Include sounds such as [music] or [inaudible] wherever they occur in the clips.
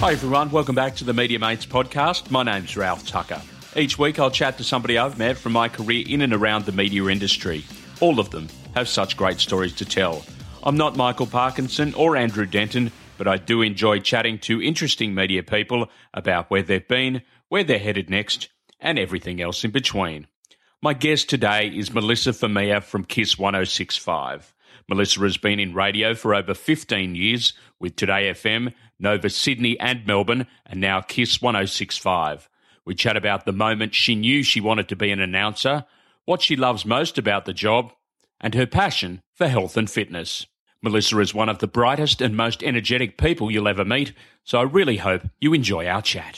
Hi, everyone. Welcome back to the Media Mates podcast. My name's Ralph Tucker. Each week, I'll chat to somebody I've met from my career in and around the media industry. All of them have such great stories to tell. I'm not Michael Parkinson or Andrew Denton, but I do enjoy chatting to interesting media people about where they've been, where they're headed next, and everything else in between. My guest today is Melissa Famia from KIIS 1065. Melissa has been in radio for over 15 years with Today FM, Nova Sydney and Melbourne, and now KIIS 1065. We chat about the moment she knew she wanted to be an announcer, what she loves most about the job, and her passion for health and fitness. Melissa is one of the brightest and most energetic people you'll ever meet, so I really hope you enjoy our chat.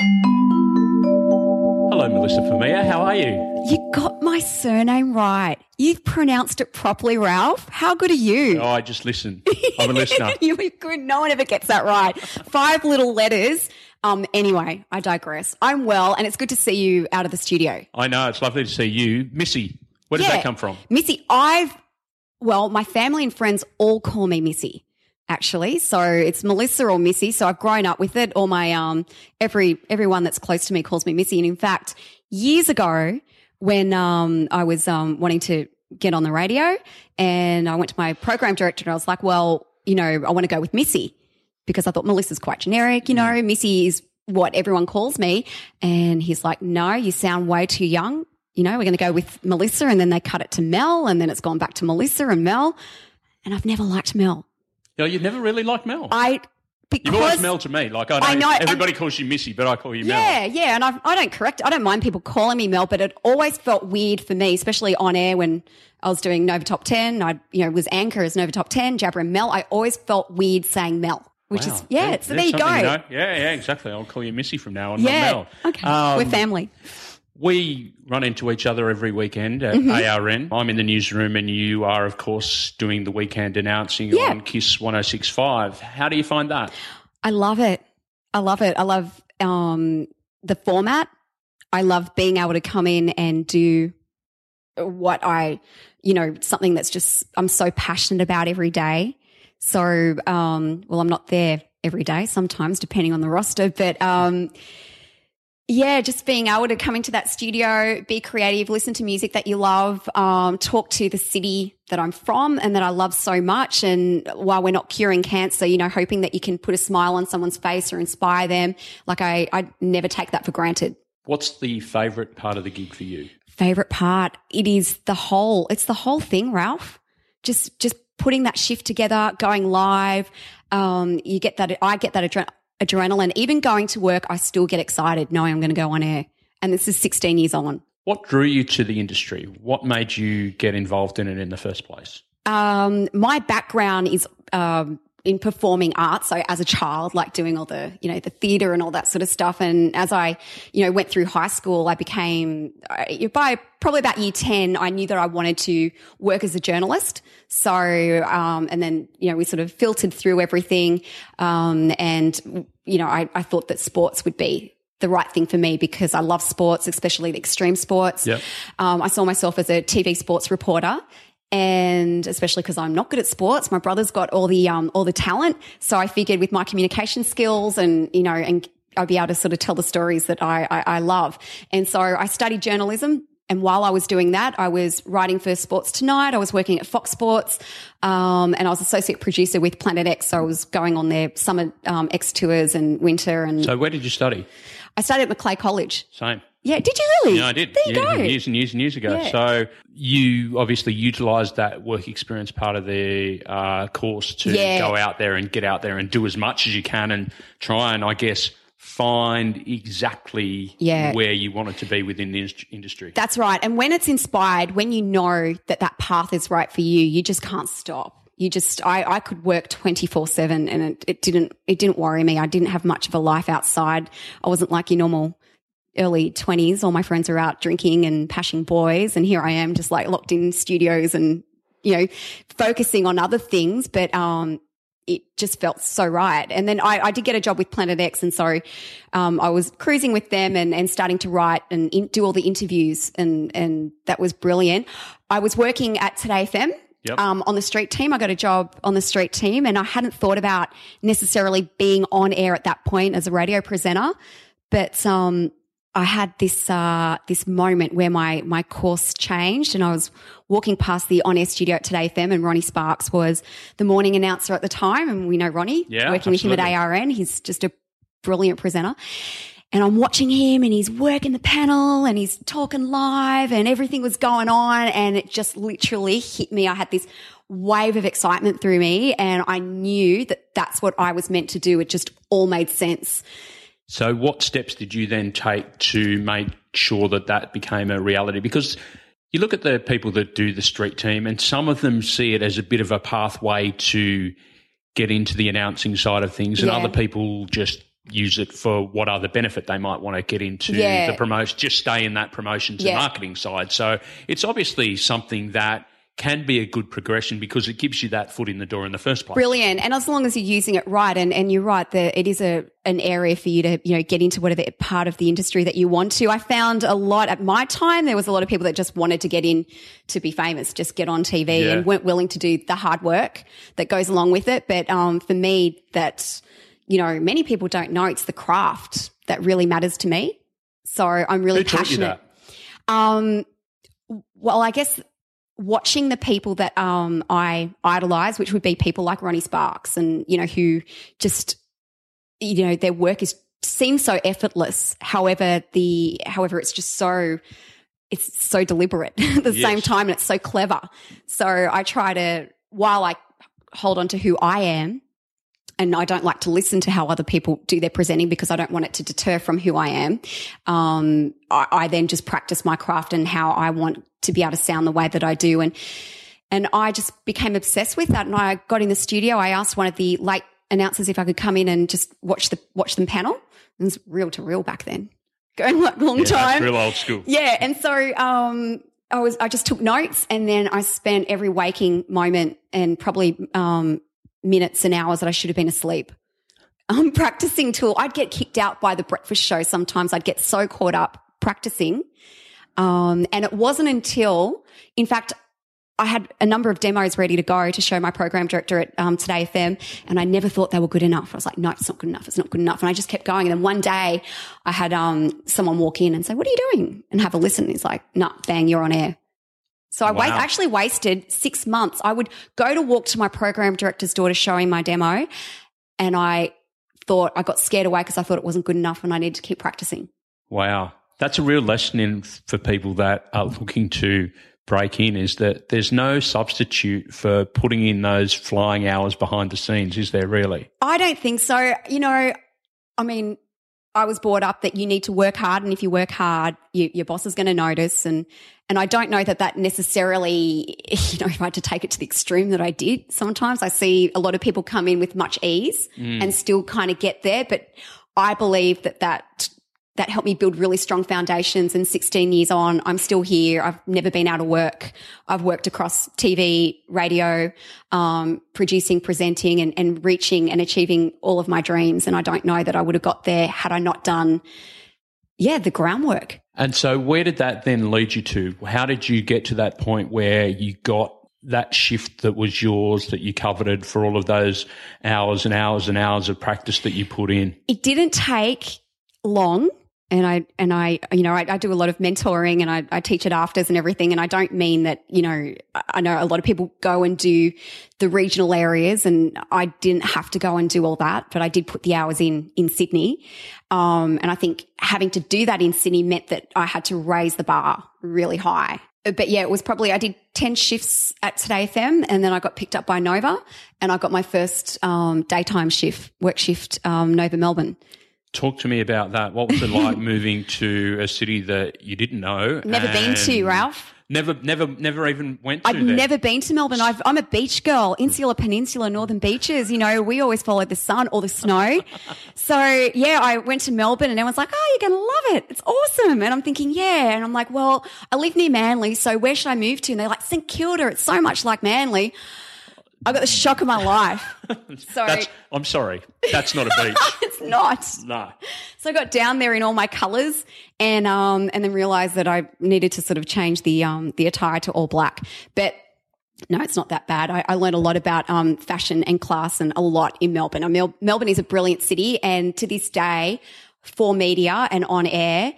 Hello, Melissa Famia. How are you? You got my surname right. You've pronounced it properly, Ralph. How good are you? Oh, I just listen. I'm a listener. [laughs] you were good. No one ever gets that right. Five little letters. Um, anyway, I digress. I'm well, and it's good to see you out of the studio. I know. It's lovely to see you. Missy, where does Yeah. that come from? Missy, I've, well, my family and friends all call me Missy. Actually, so it's Melissa or Missy. So I've grown up with it. All my um, every everyone that's close to me calls me Missy. And in fact, years ago, when um, I was um, wanting to get on the radio, and I went to my program director, and I was like, "Well, you know, I want to go with Missy because I thought Melissa's quite generic. You know, Missy is what everyone calls me." And he's like, "No, you sound way too young. You know, we're going to go with Melissa." And then they cut it to Mel, and then it's gone back to Melissa and Mel. And I've never liked Mel. No, you never really liked Mel. I because You've always Mel to me. Like I know, I know, everybody calls you Missy, but I call you Mel. yeah, yeah, and I, I don't correct. I don't mind people calling me Mel, but it always felt weird for me, especially on air when I was doing Nova Top Ten. I, you know, was anchor as Nova Top Ten, Jabba and Mel. I always felt weird saying Mel, which Wow. is yeah. There- so there you go. something, know. Yeah, yeah, exactly. I'll call you Missy from now on, yeah. not Mel. Okay. Um, We're family. We run into each other every weekend at Mm-hmm. ARN. I'm in the newsroom, and you are, of course, doing the weekend announcing Yeah. on KIIS 1065. How do you find that? I love it. I love it. I love um, the format. I love being able to come in and do what I, you know, something that's just I'm so passionate about every day. So, um, well, I'm not there every day. Sometimes, depending on the roster, but um, yeah, just being able to come into that studio, be creative, listen to music that you love, um, talk to the city that I'm from and that I love so much. And while we're not curing cancer, you know, hoping that you can put a smile on someone's face or inspire them. Like I, I never take that for granted. What's the favourite part of the gig for you? Favorite part? It is the whole, it's the whole thing, Ralph. Just, just putting that shift together, going live. Um, you get that, I get that adre- adrenaline. Even going to work, I still get excited knowing I'm going to go on air. And this is 16 years on. What drew you to the industry? What made you get involved in it in the first place? Um, my background is um, in performing arts. So as a child, like doing all the, you know, the theatre and all that sort of stuff. And as I, you know, went through high school, I became, by probably about year 10, I knew that I wanted to work as a journalist. So, um, and then, you know, we sort of filtered through everything. Um, and, you know, I, I thought that sports would be the right thing for me because I love sports, especially the extreme sports. Yep. Um, I saw myself as a TV sports reporter. And especially because I'm not good at sports, my brother's got all the um, all the talent. So I figured with my communication skills and you know, and I'd be able to sort of tell the stories that I, I, I love. And so I studied journalism. And while I was doing that, I was writing for Sports Tonight. I was working at Fox Sports, um, and I was associate producer with Planet X. So I was going on their summer um, X tours and winter. And So, where did you study? I studied at Macleay College. Same. Yeah, did you really? Yeah, I did. There you Yeah, go. Years and years and years ago. Yeah. So you obviously utilised that work experience part of the uh, course to Yeah. go out there and get out there and do as much as you can and try and, I guess, find exactly Yeah. where you wanted to be within the indus- industry. That's right. And when it's inspired, when you know that that path is right for you, you just can't stop. You just, I, I could work 24 seven and it, it didn't, it didn't worry me. I didn't have much of a life outside. I wasn't like your normal early 20s. All my friends are out drinking and pashing boys. And here I am just like locked in studios and, you know, focusing on other things. But, um, it just felt so right. And then I, I did get a job with Planet X. And so um, I was cruising with them and, and starting to write and in, do all the interviews. And, and that was brilliant. I was working at Today FM Yep. um, on the street team. I got a job on the street team, and I hadn't thought about necessarily being on air at that point as a radio presenter. But um, I had this uh, this moment where my my course changed, and I was walking past the on air studio at Today FM, and Ronnie Sparks was the morning announcer at the time, and we know Ronnie, Yeah, working with him at ARN. He's just a brilliant presenter. And I'm watching him and he's working the panel and he's talking live and everything was going on. And it just literally hit me. I had this wave of excitement through me and I knew that that's what I was meant to do. It just all made sense. So, what steps did you then take to make sure that that became a reality? Because you look at the people that do the street team, and some of them see it as a bit of a pathway to get into the announcing side of things, and Yeah. other people just use it for what other benefit they might want to get into Yeah. the promotion, just stay in that promotions Yeah. and marketing side. So, it's obviously something that can be a good progression because it gives you that foot in the door in the first place. Brilliant. And as long as you're using it right, and, and you're right, that it is a an area for you to, you know, get into whatever part of the industry that you want to. I found a lot at my time, there was a lot of people that just wanted to get in to be famous, just get on TV Yeah. and weren't willing to do the hard work that goes along with it. But um, for me, that, you know, many people don't know it's the craft that really matters to me. So I'm really Who passionate. Um, well, I guess watching the people that um, I idolize, which would be people like Ronnie Sparks, and you know who just you know their work is seems so effortless. However, the however it's just so it's so deliberate [laughs] at the same time, and it's so clever. So I try to while I hold on to who I am. And I don't like to listen to how other people do their presenting because I don't want it to deter from who I am um, I, I then just practice my craft and how I want to be able to sound the way that I do. And, and I just became obsessed with that. And I got in the studio. I asked one of the late announcers if I could come in and just watch the, watch them panel. It was reel to reel back then, [laughs] going like long Yeah, time. real old school. Yeah, and so um, I was I just took notes, and then I spent every waking moment and probably um, minutes and hours that I should have been asleep. I'm [laughs] practicing till I'd get kicked out by the breakfast show. Sometimes I'd get so caught up practicing, um, and it wasn't until, in fact. I had a number of demos ready to go to show my program director at um, Today FM, and I never thought they were good enough. I was like, no, it's not good enough. It's not good enough. And I just kept going. And then one day I had um, someone walk in and say, what are you doing? And have a listen. He's like, nah, bang, you're on air. So I wa- actually wasted six months. I would go to walk to my program director's daughter showing my demo, and I thought I got scared away because I thought it wasn't good enough and I needed to keep practicing. Wow. That's a real lesson in for people that are looking to break in is that there's no substitute for putting in those flying hours behind the scenes, is there really? I don't think so. You know, I mean, I was brought up that you need to work hard, and if you work hard, you, your boss is going to notice. And and I don't know that that necessarily, [laughs] you know, if I had to take it to the extreme that I did. Sometimes I see a lot of people come in with much ease mm. and still kind of get there, but I believe that that that helped me build really strong foundations. And 16 years on, I'm still here. I've never been out of work. I've worked across TV, radio, um, producing, presenting, and, and reaching and achieving all of my dreams. And I don't know that I would have got there had I not done, yeah, the groundwork. And so, where did that then lead you to? How did you get to that point where you got that shift that was yours that you coveted for all of those hours and hours and hours of practice that you put in? It didn't take long. And I, and I, you know, I, I do a lot of mentoring and I, I teach at afters and everything. And I don't mean that, you know, I- know a lot of people go and do the regional areas and I didn't have to go and do all that, but I did put the hours in, in Sydney. Um, and I think having to do that in Sydney meant that I had to raise the bar really high. But yeah, it was probably, I did 10 shifts at Today FM and then I got picked up by Nova and I got my first, um, daytime shift, work shift, um, Nova Melbourne. Talk to me about that. What was it like [laughs] moving to a city that you didn't know? Never been to, Ralph. Never, never, never even went to I've there. never been to Melbourne. I've, I'm a beach girl, insular peninsula, northern beaches. You know, we always follow the sun or the snow. [laughs] so yeah, I went to Melbourne and everyone's like, "Oh, you're gonna love it. It's awesome." And I'm thinking, "Yeah." And I'm like, "Well, I live near Manly, so where should I move to?" And they're like, "St Kilda. It's so much like Manly." I got the shock of my life. So [laughs] That's, I'm sorry. That's not a [laughs] beach. it's not. no. So I got down there in all my colours and um and then realised that I needed to sort of change the um the attire to all black. But no, it's not that bad. I, I learned a lot about um, fashion and class and a lot in Melbourne. I mean, Mel- Melbourne is a brilliant city. And to this day, for media and on air,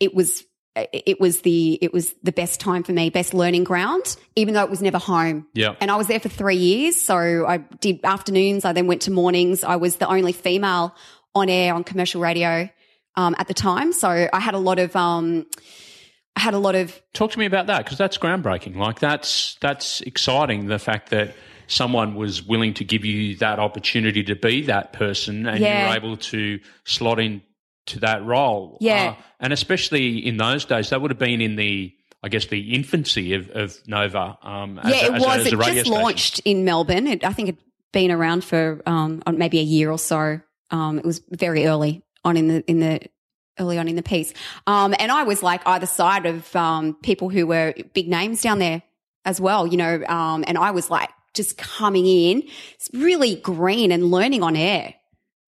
it was it was the it was the best time for me, best learning ground, even though it was never home. Yeah. And I was there for three years. So I did afternoons. I then went to mornings. I was the only female on air on commercial radio um, at the time. So I had a lot of um, I had a lot of Talk to me about that because that's groundbreaking. Like that's that's exciting. The fact that someone was willing to give you that opportunity to be that person, and Yeah. you were able to slot in to that role. Yeah. Uh, and especially in those days, that would have been in the, I guess, the infancy of, of Nova. Um, as yeah, a, it as was. as a it just station. launched in Melbourne. It, I think it'd been around for um, maybe a year or so. Um, it was very early on in the in the early on in the piece. Um, and I was like either side of um, people who were big names down there as well. You know, um, and I was like just coming in, really green and learning on air.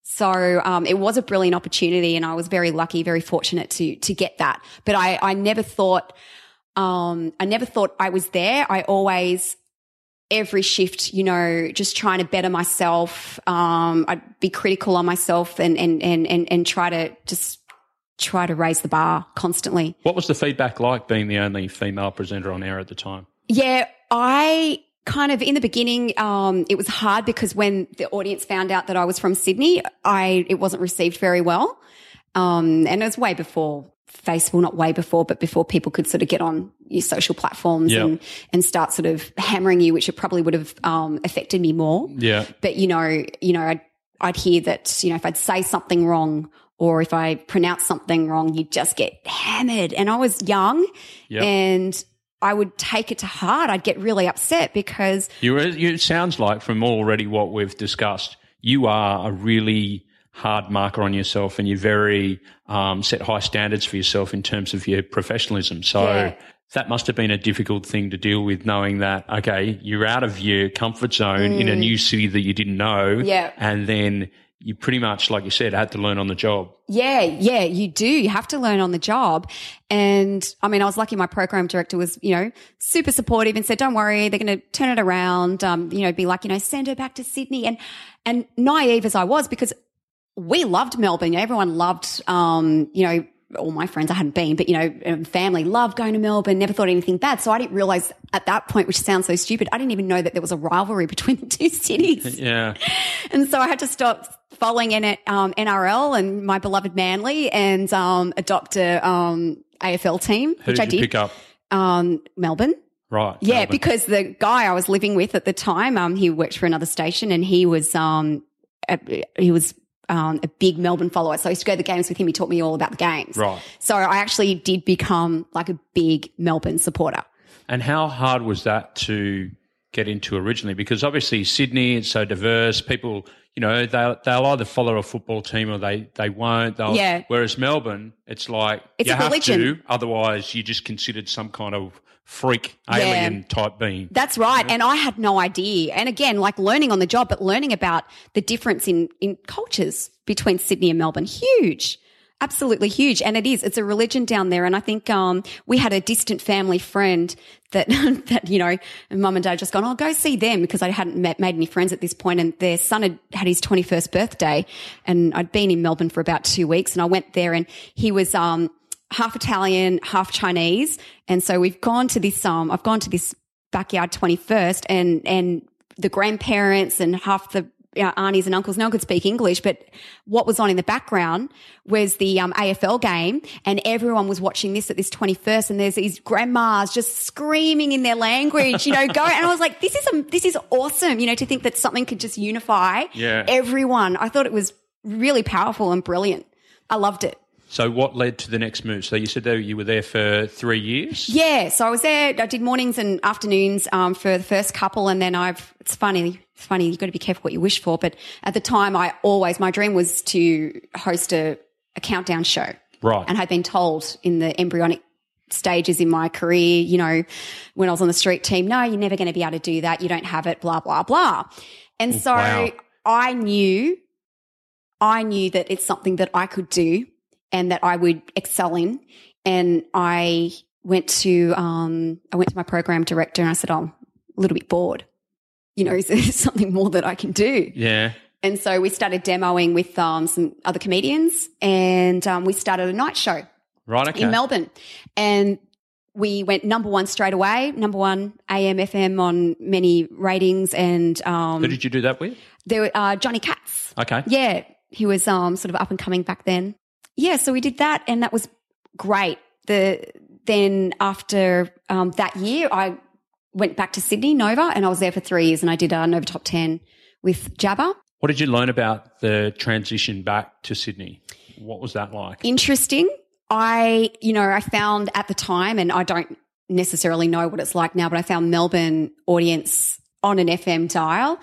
So um, it was a brilliant opportunity, and I was very lucky, very fortunate to to get that. But I I never thought um, I never thought I was there. I always every shift, you know, just trying to better myself. Um, I'd be critical on myself and and and and and try to just try to raise the bar constantly. What was the feedback like being the only female presenter on air at the time? Yeah, I kind of in the beginning, um, it was hard because when the audience found out that I was from Sydney, I it wasn't received very well. Um, and it was way before Facebook, not way before, but before people could sort of get on your social platforms Yeah. and and start sort of hammering you, which it probably would have um, affected me more. Yeah. But you know, you know, I'd, I'd hear that you know if I'd say something wrong or if I pronounce something wrong, you'd just get hammered. And I was young, Yeah. and I would take it to heart. I'd get really upset because You, it sounds like from already what we've discussed, you are a really hard marker on yourself, and you very um, set high standards for yourself in terms of your professionalism. So Yeah. that must have been a difficult thing to deal with, knowing that okay, you're out of your comfort zone in a new city that you didn't know, Mm. Yeah. and then you pretty much, like you said, had to learn on the job. Yeah, yeah, you do. You have to learn on the job. And I mean, I was lucky my program director was, you know, super supportive and said, don't worry, they're going to turn it around. Um, you know, be like, you know, send her back to Sydney. And, and naive as I was, because we loved Melbourne. Everyone loved, um, you know, all my friends, I hadn't been, but you know, um, family loved going to Melbourne, never thought anything bad. So I didn't realize at that point, which sounds so stupid, I didn't even know that there was a rivalry between [laughs] the two cities. [laughs] Yeah, And so I had to stop following N- um, NRL and my beloved Manly and um, adopt a um, AFL team, who which did I did. pick up? Um, Melbourne. Right, Yeah, Melbourne. because the guy I was living with at the time, um, he worked for another station and he was um, he was um, a big Melbourne follower. So I used to go to the games with him. He taught me all about the games. Right. So I actually did become like a big Melbourne supporter. And how hard was that to get into originally? Because obviously Sydney is so diverse. People, you know, they'll, they'll either follow a football team or they, they won't. They'll, Yeah. Whereas Melbourne, it's like It's you a have religion. to, otherwise you're just considered some kind of freak alien type being. That's right. And I had no idea. And again, like learning on the job, but learning about the difference in, in cultures between Sydney and Melbourne. Huge. Absolutely huge. And it is. It's a religion down there. And I think, um, we had a distant family friend that, [laughs] that, you know, mum and dad just gone, oh, go see them because I hadn't met, made any friends at this point And their son had had his 21st birthday and I'd been in Melbourne for about two weeks and I went there and he was, um, half Italian, half Chinese. And so we've gone to this, um, I've gone to this backyard 21st and, and the grandparents and half the uh, aunties and uncles, no one could speak English, but what was on in the background was the um, AFL game and everyone was watching this at this 21st and there's these grandmas just screaming in their language, you know, go. And I was like, this is, a, this is awesome, you know, to think that something could just unify Yeah. everyone. I thought it was really powerful and brilliant. I loved it. So what led to the next move? So you said that you were there for three years? Yeah, so I was there. I did mornings and afternoons um, for the first couple, and then I've. It's funny. It's funny. You've got to be careful what you wish for. But at the time, I always my dream was to host a, a countdown show, Right. and I'd been told in the embryonic stages in my career, you know, when I was on the street team, no, you're never going to be able to do that. You don't have it. Blah blah blah. And so wow. I knew, I knew that it's something that I could do and that I would excel in. And I went to, um, I went to my program director and I said, "Oh, I'm a little bit bored. You know, [laughs] is there something more that I can do? Yeah. And so we started demoing with um, some other comedians and um, we started a night show Right. Okay. in Melbourne. And we went number one straight away, number one AM, FM on many ratings. And um, Who did you do that with? there were uh, Johnny Katz. Okay. Yeah, he was um, sort of up and coming back then. Yeah, so we did that, and that was great. The then after um, that year, I went back to Sydney Nova, and I was there for three years, and I did a Nova Top Ten with Jabba. What did you learn about the transition back to Sydney? What was that like? Interesting. I, you know, I found at the time, and I don't necessarily know what it's like now, but I found Melbourne audience on an FM dial.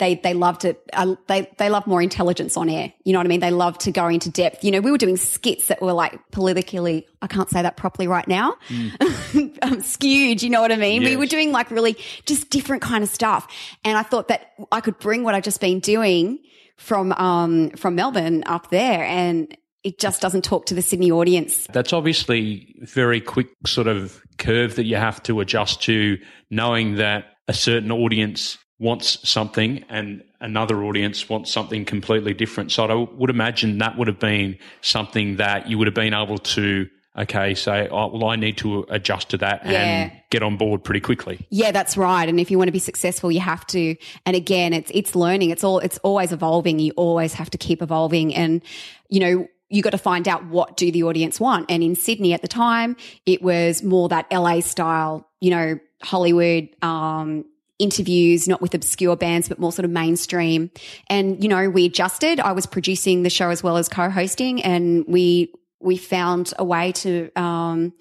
They they loved it. Uh, they they love more intelligence on air. You know what I mean? They love to go into depth. You know, we were doing skits that were like politically. I can't say that properly right now. [laughs] um, skewed. You know what I mean? We were doing like really just different kind of stuff, and I thought that I could bring what I've just been doing from um from Melbourne up there, and it just doesn't talk to the Sydney audience. That's obviously a very quick sort of curve that you have to adjust to, knowing that a certain audience wants something and another audience wants something completely different. So I would imagine that would have been something that you would have been able to, okay, say, oh, well, I need to adjust to that Yeah. and get on board pretty quickly. Yeah, that's right. And if you want to be successful, you have to. And again, it's it's learning. It's all it's always evolving. You always have to keep evolving. And you know, you got to find out what do the audience want. And in Sydney at the time, it was more that LA style. You know, Hollywood. Um, interviews, not with obscure bands, but more sort of mainstream. And, you know, we adjusted. I was producing the show as well as co-hosting and we, we found a way to, um,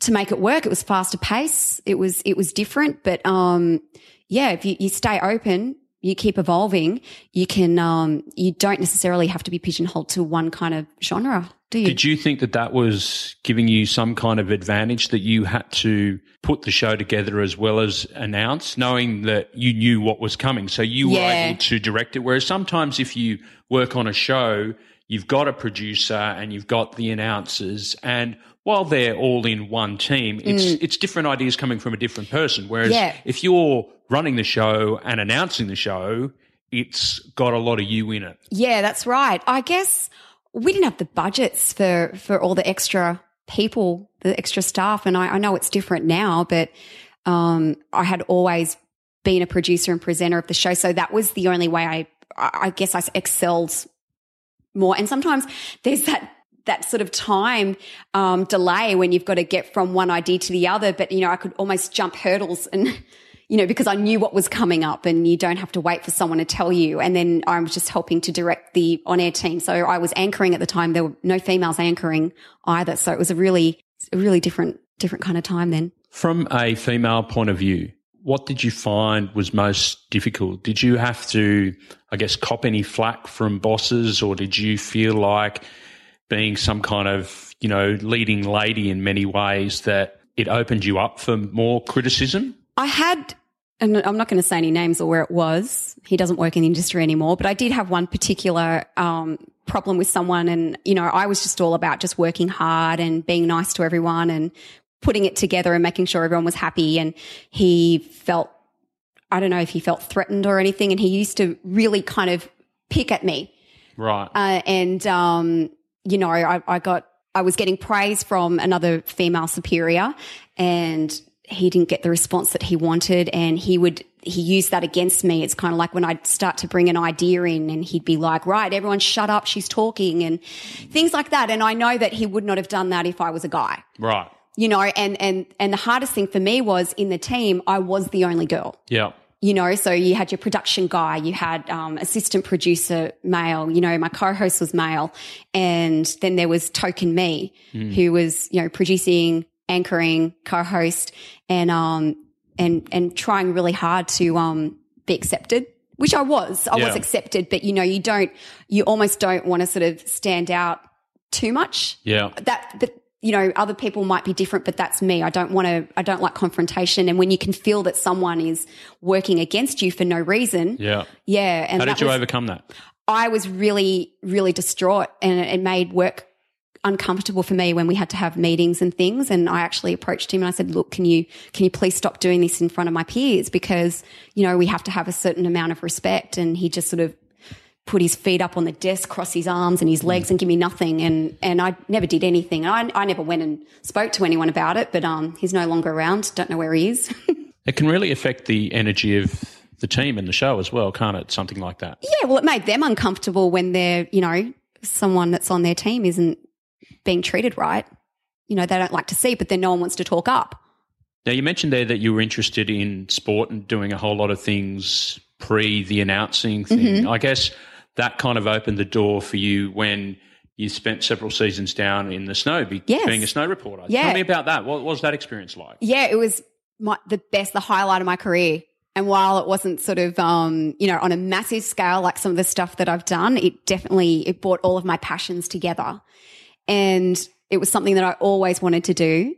to make it work. It was faster pace. It was, it was different, but, um, yeah, if you, you stay open, you keep evolving, you can, um, you don't necessarily have to be pigeonholed to one kind of genre, do you? Did you think that that was giving you some kind of advantage that you had to put the show together as well as announce, knowing that you knew what was coming? So you were able to direct it. Whereas sometimes if you work on a show, you've got a producer and you've got the announcers and while they're all in one team, it's it's different ideas coming from a different person. Whereas Mm. Yeah. if you're running the show and announcing the show, it's got a lot of you in it. Yeah, that's right. I guess we didn't have the budgets for for all the extra people, the extra staff, and I, I know it's different now, but um, I had always been a producer and presenter of the show, so that was the only way I, I I guess I excelled more. And sometimes there's that that sort of time um, delay when you've got to get from one idea to the other. But you know, I could almost jump hurdles and. [laughs] You know, because I knew what was coming up and you don't have to wait for someone to tell you. And then I was just helping to direct the on air team. So I was anchoring at the time. There were no females anchoring either. So it was a really, a really different, different kind of time then. From a female point of view, what did you find was most difficult? Did you have to, I guess, cop any flack from bosses, or did you feel like being some kind of, you know, leading lady in many ways that it opened you up for more criticism? I had, and I'm not going to say any names or where it was. He doesn't work in the industry anymore, but I did have one particular um, problem with someone, and you know, I was just all about just working hard and being nice to everyone and putting it together and making sure everyone was happy. And he felt, I don't know if he felt threatened or anything, and he used to really kind of pick at me. Right. Uh, and, um, you know, I, I got, I was getting praise from another female superior and he didn't get the response that he wanted. And he would, he used that against me. It's kind of like when I'd start to bring an idea in and he'd be like, right, everyone shut up. She's talking and things like that. And I know that he would not have done that if I was a guy right. you know, and, and, and the hardest thing for me was in the team, I was the only girl Yeah. You know, so you had your production guy, you had um, assistant producer male, you know, my co-host was male, and then there was token me, who was you know producing, anchoring, co-host, and um and and trying really hard to um be accepted. Which I was, I was accepted, but you know, you don't, you almost don't want to sort of stand out too much Yeah. that but you know other people might be different but that's me i don't want to i don't like confrontation and when you can feel that someone is working against you for no reason Yeah. yeah and How did you was, overcome that? i was really really distraught and it made work uncomfortable for me when we had to have meetings and things. And I actually approached him and I said, look, can you, can you please stop doing this in front of my peers? Because, you know, we have to have a certain amount of respect. And he just sort of put his feet up on the desk, cross his arms and his legs and give me nothing. And, and I never did anything. I, I never went and spoke to anyone about it, but, um, he's no longer around. Don't know where he is. [laughs] it can really affect the energy of the team and the show as well, can't it? Something like that. Yeah. Well, it made them uncomfortable when they're, you know, someone that's on their team isn't being treated right. You know, they don't like to see, but then no one wants to talk up. Now, you mentioned there that you were interested in sport and doing a whole lot of things pre the announcing thing. Mm-hmm. I guess that kind of opened the door for you when you spent several seasons down in the snow be, yes. being a snow reporter. Yeah. Tell me about that. What, was that experience like? Yeah, it was my, the best, the highlight of my career. And while it wasn't sort of, um, you know, on a massive scale like some of the stuff that I've done, it definitely it brought all of my passions together, and it was something that I always wanted to do.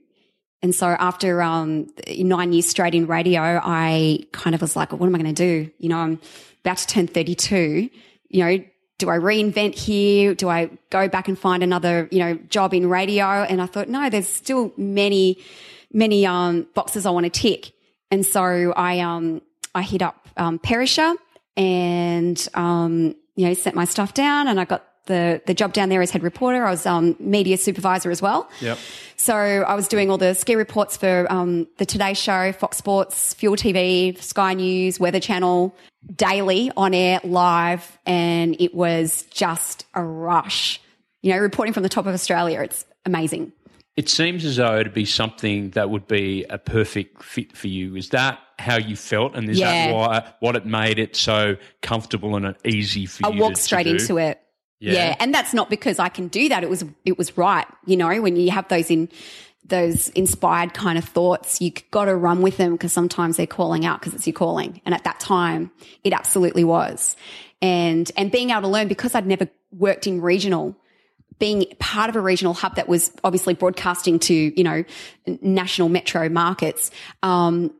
And so after um, nine years straight in radio, I kind of was like, what am I going to do? You know, I'm about to turn 32 you know, do I reinvent here? Do I go back and find another, you know, job in radio? And I thought, no, there's still many, many, um, boxes I want to tick. And so I, um, I hit up, um, Perisher and, um, you know, sent my stuff down and I got the, the job down there as head reporter. I was, um, media supervisor as well. Yep. So I was doing all the ski reports for, um, the Today Show, Fox Sports, Fuel TV, Sky News, Weather Channel, daily on air live and it was just a rush. You know, reporting from the top of Australia, it's amazing. It seems as though it'd be something that would be a perfect fit for you. Is that how you felt, and is yeah. that why what it made it so comfortable and easy for I you? I walked straight to into it. Yeah. yeah, and that's not because I can do that. It was it was right. You know, when you have those in those inspired kind of thoughts, you got to run with them because sometimes they're calling out because it's your calling. And at that time, it absolutely was. And, and being able to learn because I'd never worked in regional, being part of a regional hub that was obviously broadcasting to, you know, national metro markets, um,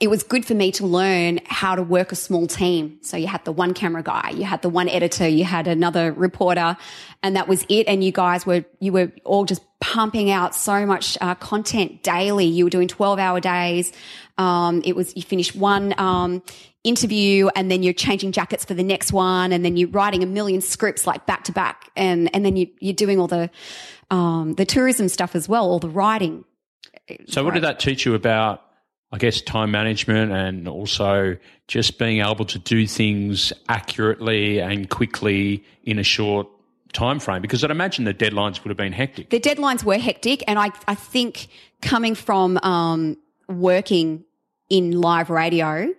it was good for me to learn how to work a small team. So you had the one camera guy, you had the one editor, you had another reporter, and that was it. And you guys were, you were all just pumping out so much uh, content daily. You were doing 12 hour days. Um, it was, you finished one, um, interview and then you're changing jackets for the next one. And then you're writing a million scripts like back to back. And, and then you, you're doing all the, um, the tourism stuff as well, all the writing. So what did that teach you about I guess, time management and also just being able to do things accurately and quickly in a short time frame because I'd imagine the deadlines would have been hectic. The deadlines were hectic, and I I think coming from um, working in live radio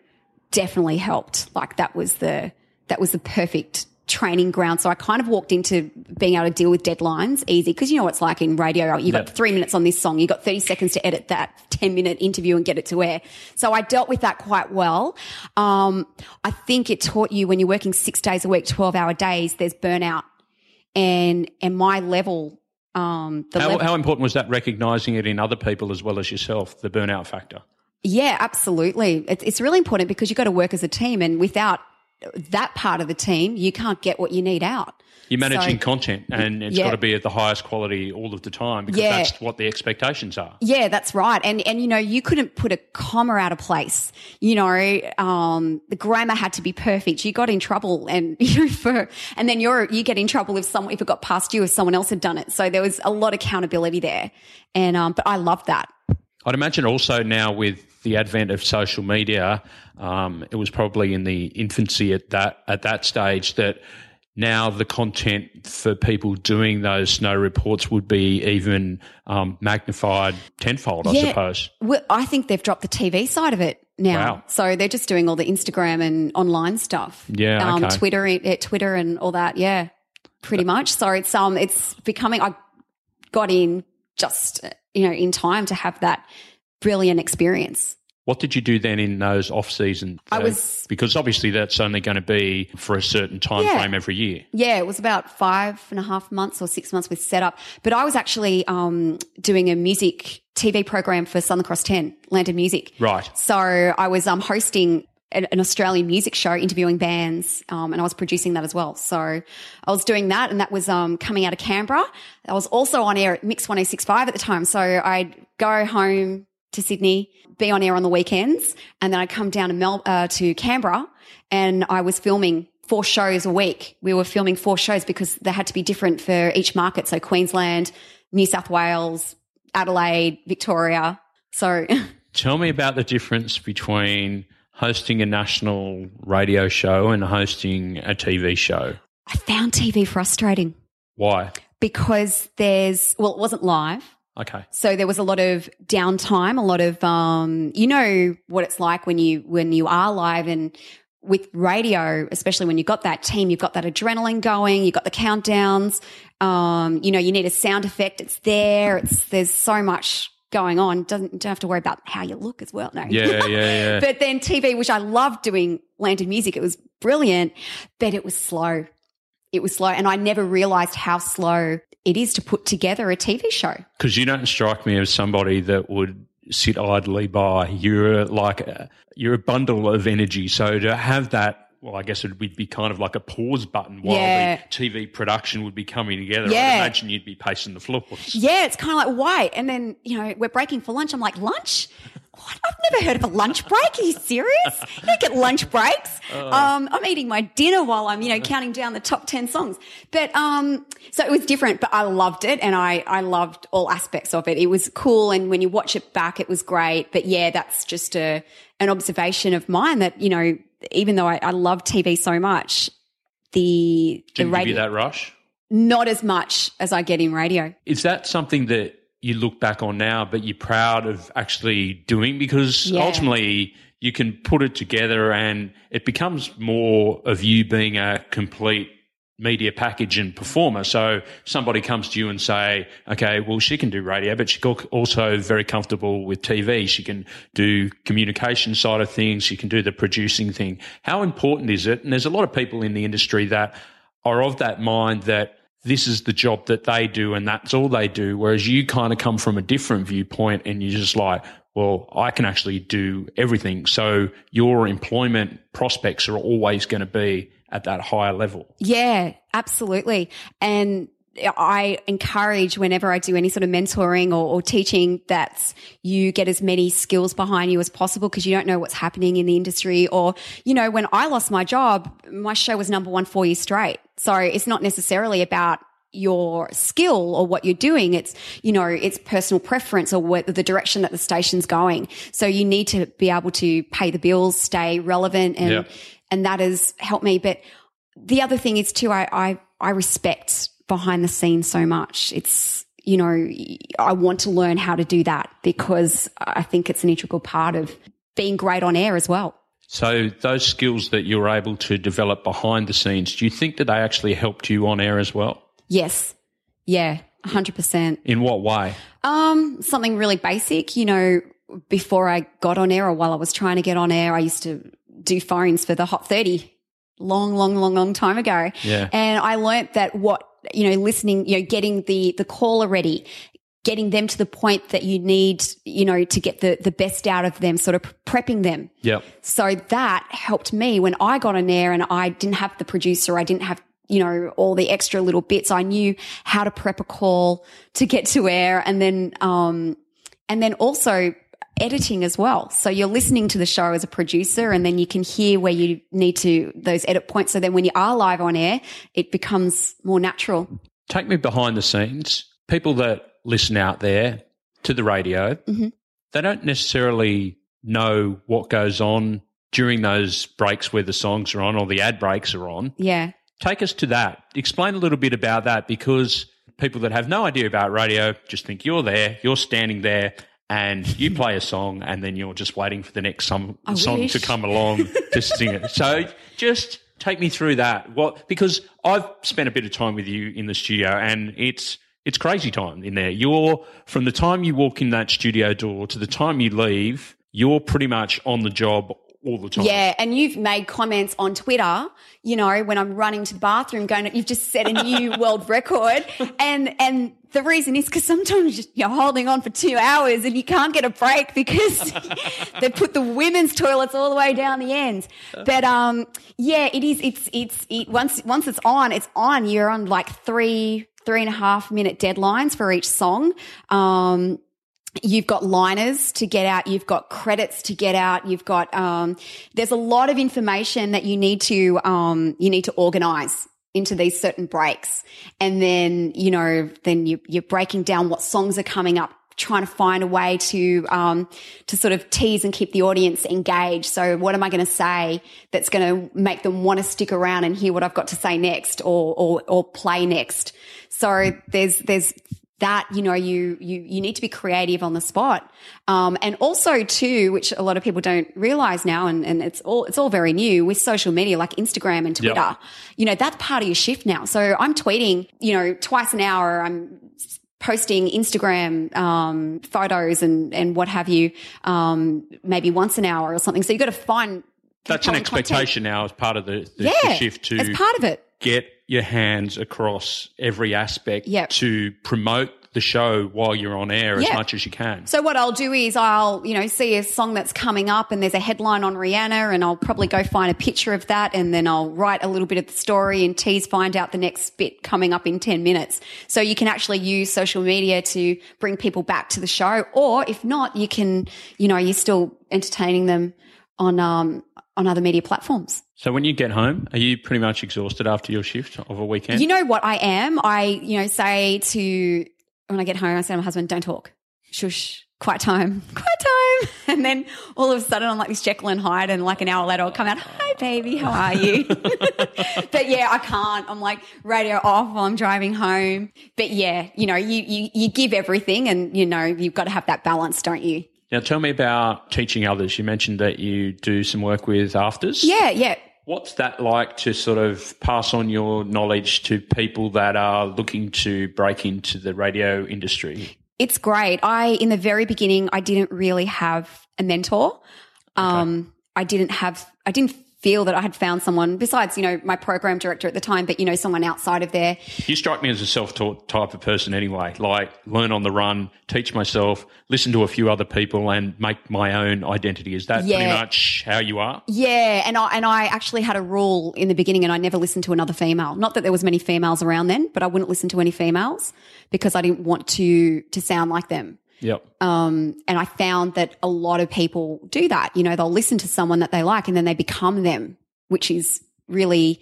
definitely helped. Like that was the that was the perfect training ground. So I kind of walked into being able to deal with deadlines easy because you know what it's like in radio—you've got three minutes on this song, you've got 30 seconds to edit that 10 minute interview and get it to air. So I dealt with that quite well. Um, I think it taught you when you're working six days a week, 12 hour days, there's burnout and, and my level, um, how, level, how important was that recognizing it in other people as well as yourself, the burnout factor? Yeah, absolutely. It's, it's really important because you've got to work as a team and without that part of the team, you can't get what you need out. You're managing so, content and it's yeah. got to be at the highest quality all of the time because yeah. that's what the expectations are. Yeah, that's right. And, and, you know, you couldn't put a comma out of place. You know, um, the grammar had to be perfect. You got in trouble and, [laughs] you know, for, and then you're, you get in trouble if someone, if it got past you, if someone else had done it. So there was a lot of accountability there. And, um, but I love that. I'd imagine also now with the advent of social media, um, it was probably in the infancy at that at that stage that now the content for people doing those snow reports would be even um, magnified tenfold, I yeah, suppose. Well, I think they've dropped the TV side of it now. Wow. So they're just doing all the Instagram and online stuff. Yeah, um, okay. Twitter, uh, Twitter, and all that. Yeah, pretty much. So it's um, it's becoming. I got in just you know in time to have that brilliant experience. What did you do then in those off season? I was because obviously that's only going to be for a certain time yeah, frame every year. Yeah, it was about five and a half months or six months with setup. But I was actually um, doing a music TV program for Southern Cross Ten, Land of Music. Right. So I was um, hosting an, an Australian music show interviewing bands, um, and I was producing that as well. So I was doing that, and that was um, coming out of Canberra. I was also on air at Mix 1065 at the time. So I'd go home to Sydney, be on air on the weekends, and then I'd come down to Mel- uh, to Canberra, and I was filming four shows a week. We were filming four shows because they had to be different for each market. So Queensland, New South Wales, Adelaide, Victoria. So [laughs] tell me about the difference between hosting a national radio show and hosting a TV show. I found TV frustrating. Why? Because there's, well, it wasn't live. Okay. So there was a lot of downtime, a lot of, um, you know what it's like when you, when you are live and with radio, especially when you've got that team, you've got that adrenaline going, you've got the countdowns. Um, you know, you need a sound effect. It's there. It's, there's so much going on. Doesn't, don't have to worry about how you look as well. No. Yeah, yeah, yeah. [laughs] but then TV, which I loved doing Landed Music. It was brilliant, but it was slow. It was slow. And I never realized how slow it is to put together a TV show. Because you don't strike me as somebody that would sit idly by. You're like a, you're a bundle of energy. So to have that well, I guess it would be kind of like a pause button while yeah. the TV production would be coming together. Yeah. I'd imagine you'd be pacing the floors. Yeah, it's kind of like, why? And then, you know, we're breaking for lunch. I'm like, lunch? What? I've never heard of a lunch break. Are you serious? You don't get lunch breaks. Uh, um, I'm eating my dinner while I'm, you know, counting down the top 10 songs. But, um, so it was different, but I loved it and I, I loved all aspects of it. It was cool. And when you watch it back, it was great. But yeah, that's just a, an observation of mine that, you know, even though I, I love TV so much, the, Didn't the radio, that rush? Not as much as I get in radio. Is that something that you look back on now, but you're proud of actually doing because yeah. ultimately you can put it together and it becomes more of you being a complete media package and performer. So somebody comes to you and say, okay, well, she can do radio, but she's also very comfortable with TV. She can do communication side of things. She can do the producing thing. How important is it? And there's a lot of people in the industry that are of that mind that this is the job that they do and that's all they do. Whereas you kind of come from a different viewpoint and you're just like, well, I can actually do everything. So your employment prospects are always going to be at that higher level. Yeah, absolutely. And I encourage whenever I do any sort of mentoring or, or, teaching that you get as many skills behind you as possible because you don't know what's happening in the industry. Or, you know, when I lost my job, my show was number one four years straight. So it's not necessarily about your skill or what you're doing. It's, you know, it's personal preference or what, the direction that the station's going. So you need to be able to pay the bills, stay relevant and, yep. and that has helped me. But the other thing is too, I, I, I respect behind the scenes so much. It's, you know, I want to learn how to do that because I think it's an integral part of being great on air as well. So those skills that you're able to develop behind the scenes, do you think that they actually helped you on air as well? Yes. Yeah, 100%. In what way? Um, something really basic, you know, before I got on air or while I was trying to get on air, I used to do phones for the Hot 30 long, long, long, long time ago. Yeah. And I learnt that what, you know, listening, you know, getting the, the caller ready, getting them to the point that you need, you know, to get the, the best out of them, sort of prepping them. Yeah. So that helped me when I got on air and I didn't have the producer. I didn't have, you know, all the extra little bits. I knew how to prep a call to get to air and then, um, and then also editing as well. So you're listening to the show as a producer and then you can hear where you need to, those edit points. So then when you are live on air, it becomes more natural. Take me behind the scenes. People that listen out there to the radio, mm-hmm. they don't necessarily know what goes on during those breaks where the songs are on or the ad breaks are on. Yeah. Take us to that. Explain a little bit about that because people that have no idea about radio just think you're there, you're standing there, and you play a song, and then you're just waiting for the next song to come along to sing it. So just take me through that. What because I've spent a bit of time with you in the studio, and it's it's crazy time in there. You're from the time you walk in that studio door to the time you leave, you're pretty much on the job all the time. Yeah, and you've made comments on Twitter, you know, when I'm running to the bathroom going, you've just set a new [laughs] world record. And, and the reason is because sometimes you're holding on for two hours and you can't get a break because [laughs] they put the women's toilets all the way down the ends. But, um, yeah, it is, it's, it's, it, once, once it's on, it's on. You're on like three, three and a half minute deadlines for each song. Um, You've got liners to get out. You've got credits to get out. You've got, um, there's a lot of information that you need to, um, you need to organize into these certain breaks. And then, you know, then you, you're breaking down what songs are coming up, trying to find a way to, um, to sort of tease and keep the audience engaged. So what am I going to say that's going to make them want to stick around and hear what I've got to say next or, or, or play next? So there's, there's, that you know you you you need to be creative on the spot. Um, and also too which a lot of people don't realize now and, and it's all it's all very new with social media like instagram and twitter yep. you know that's part of your shift now. So i'm tweeting you know twice an hour. I'm posting instagram um, photos and and what have you um, maybe once an hour or something. So you've got to find that's an expectation content. now as part of the, the, yeah, the shift to as part of it get your hands across every aspect yep. to promote the show while you're on air as much as you can. So what I'll do is I'll, you know, see a song that's coming up and there's a headline on Rihanna and I'll probably go find a picture of that and then I'll write a little bit of the story and tease find out the next bit coming up in 10 minutes. So you can actually use social media to bring people back to the show or if not, you can, you know, you're still entertaining them on um on other media platforms. So when you get home, are you pretty much exhausted after your shift of a weekend? You know what I am? I, you know, say to when I get home, I say to my husband, don't talk. Shush, quiet time, [laughs] quiet time. [laughs] And then all of a sudden I'm like this Jekyll and Hyde and like an hour later I'll come out, hi baby, how are you? [laughs] but yeah, I can't. I'm like radio off while I'm driving home. But yeah, you know, you, you, you give everything and you know, you've got to have that balance, don't you? Now, tell me about teaching others. You mentioned that you do some work with AFTRS. Yeah, yeah. What's that like to sort of pass on your knowledge to people that are looking to break into the radio industry? It's great. I, in the very beginning, I didn't really have a mentor. Um. I didn't have, I didn't feel that I had found someone besides, you know, my program director at the time, but, you know, someone outside of there. You strike me as a self taught type of person anyway, like learn on the run, teach myself, listen to a few other people and make my own identity. Is that yeah. pretty much how you are? Yeah. And I, and I actually had a rule in the beginning and I never listened to another female. Not that there was many females around then, but I wouldn't listen to any females because I didn't want to, to sound like them. Yep. Um, and I found that a lot of people do that. You know, they'll listen to someone that they like and then they become them, which is really,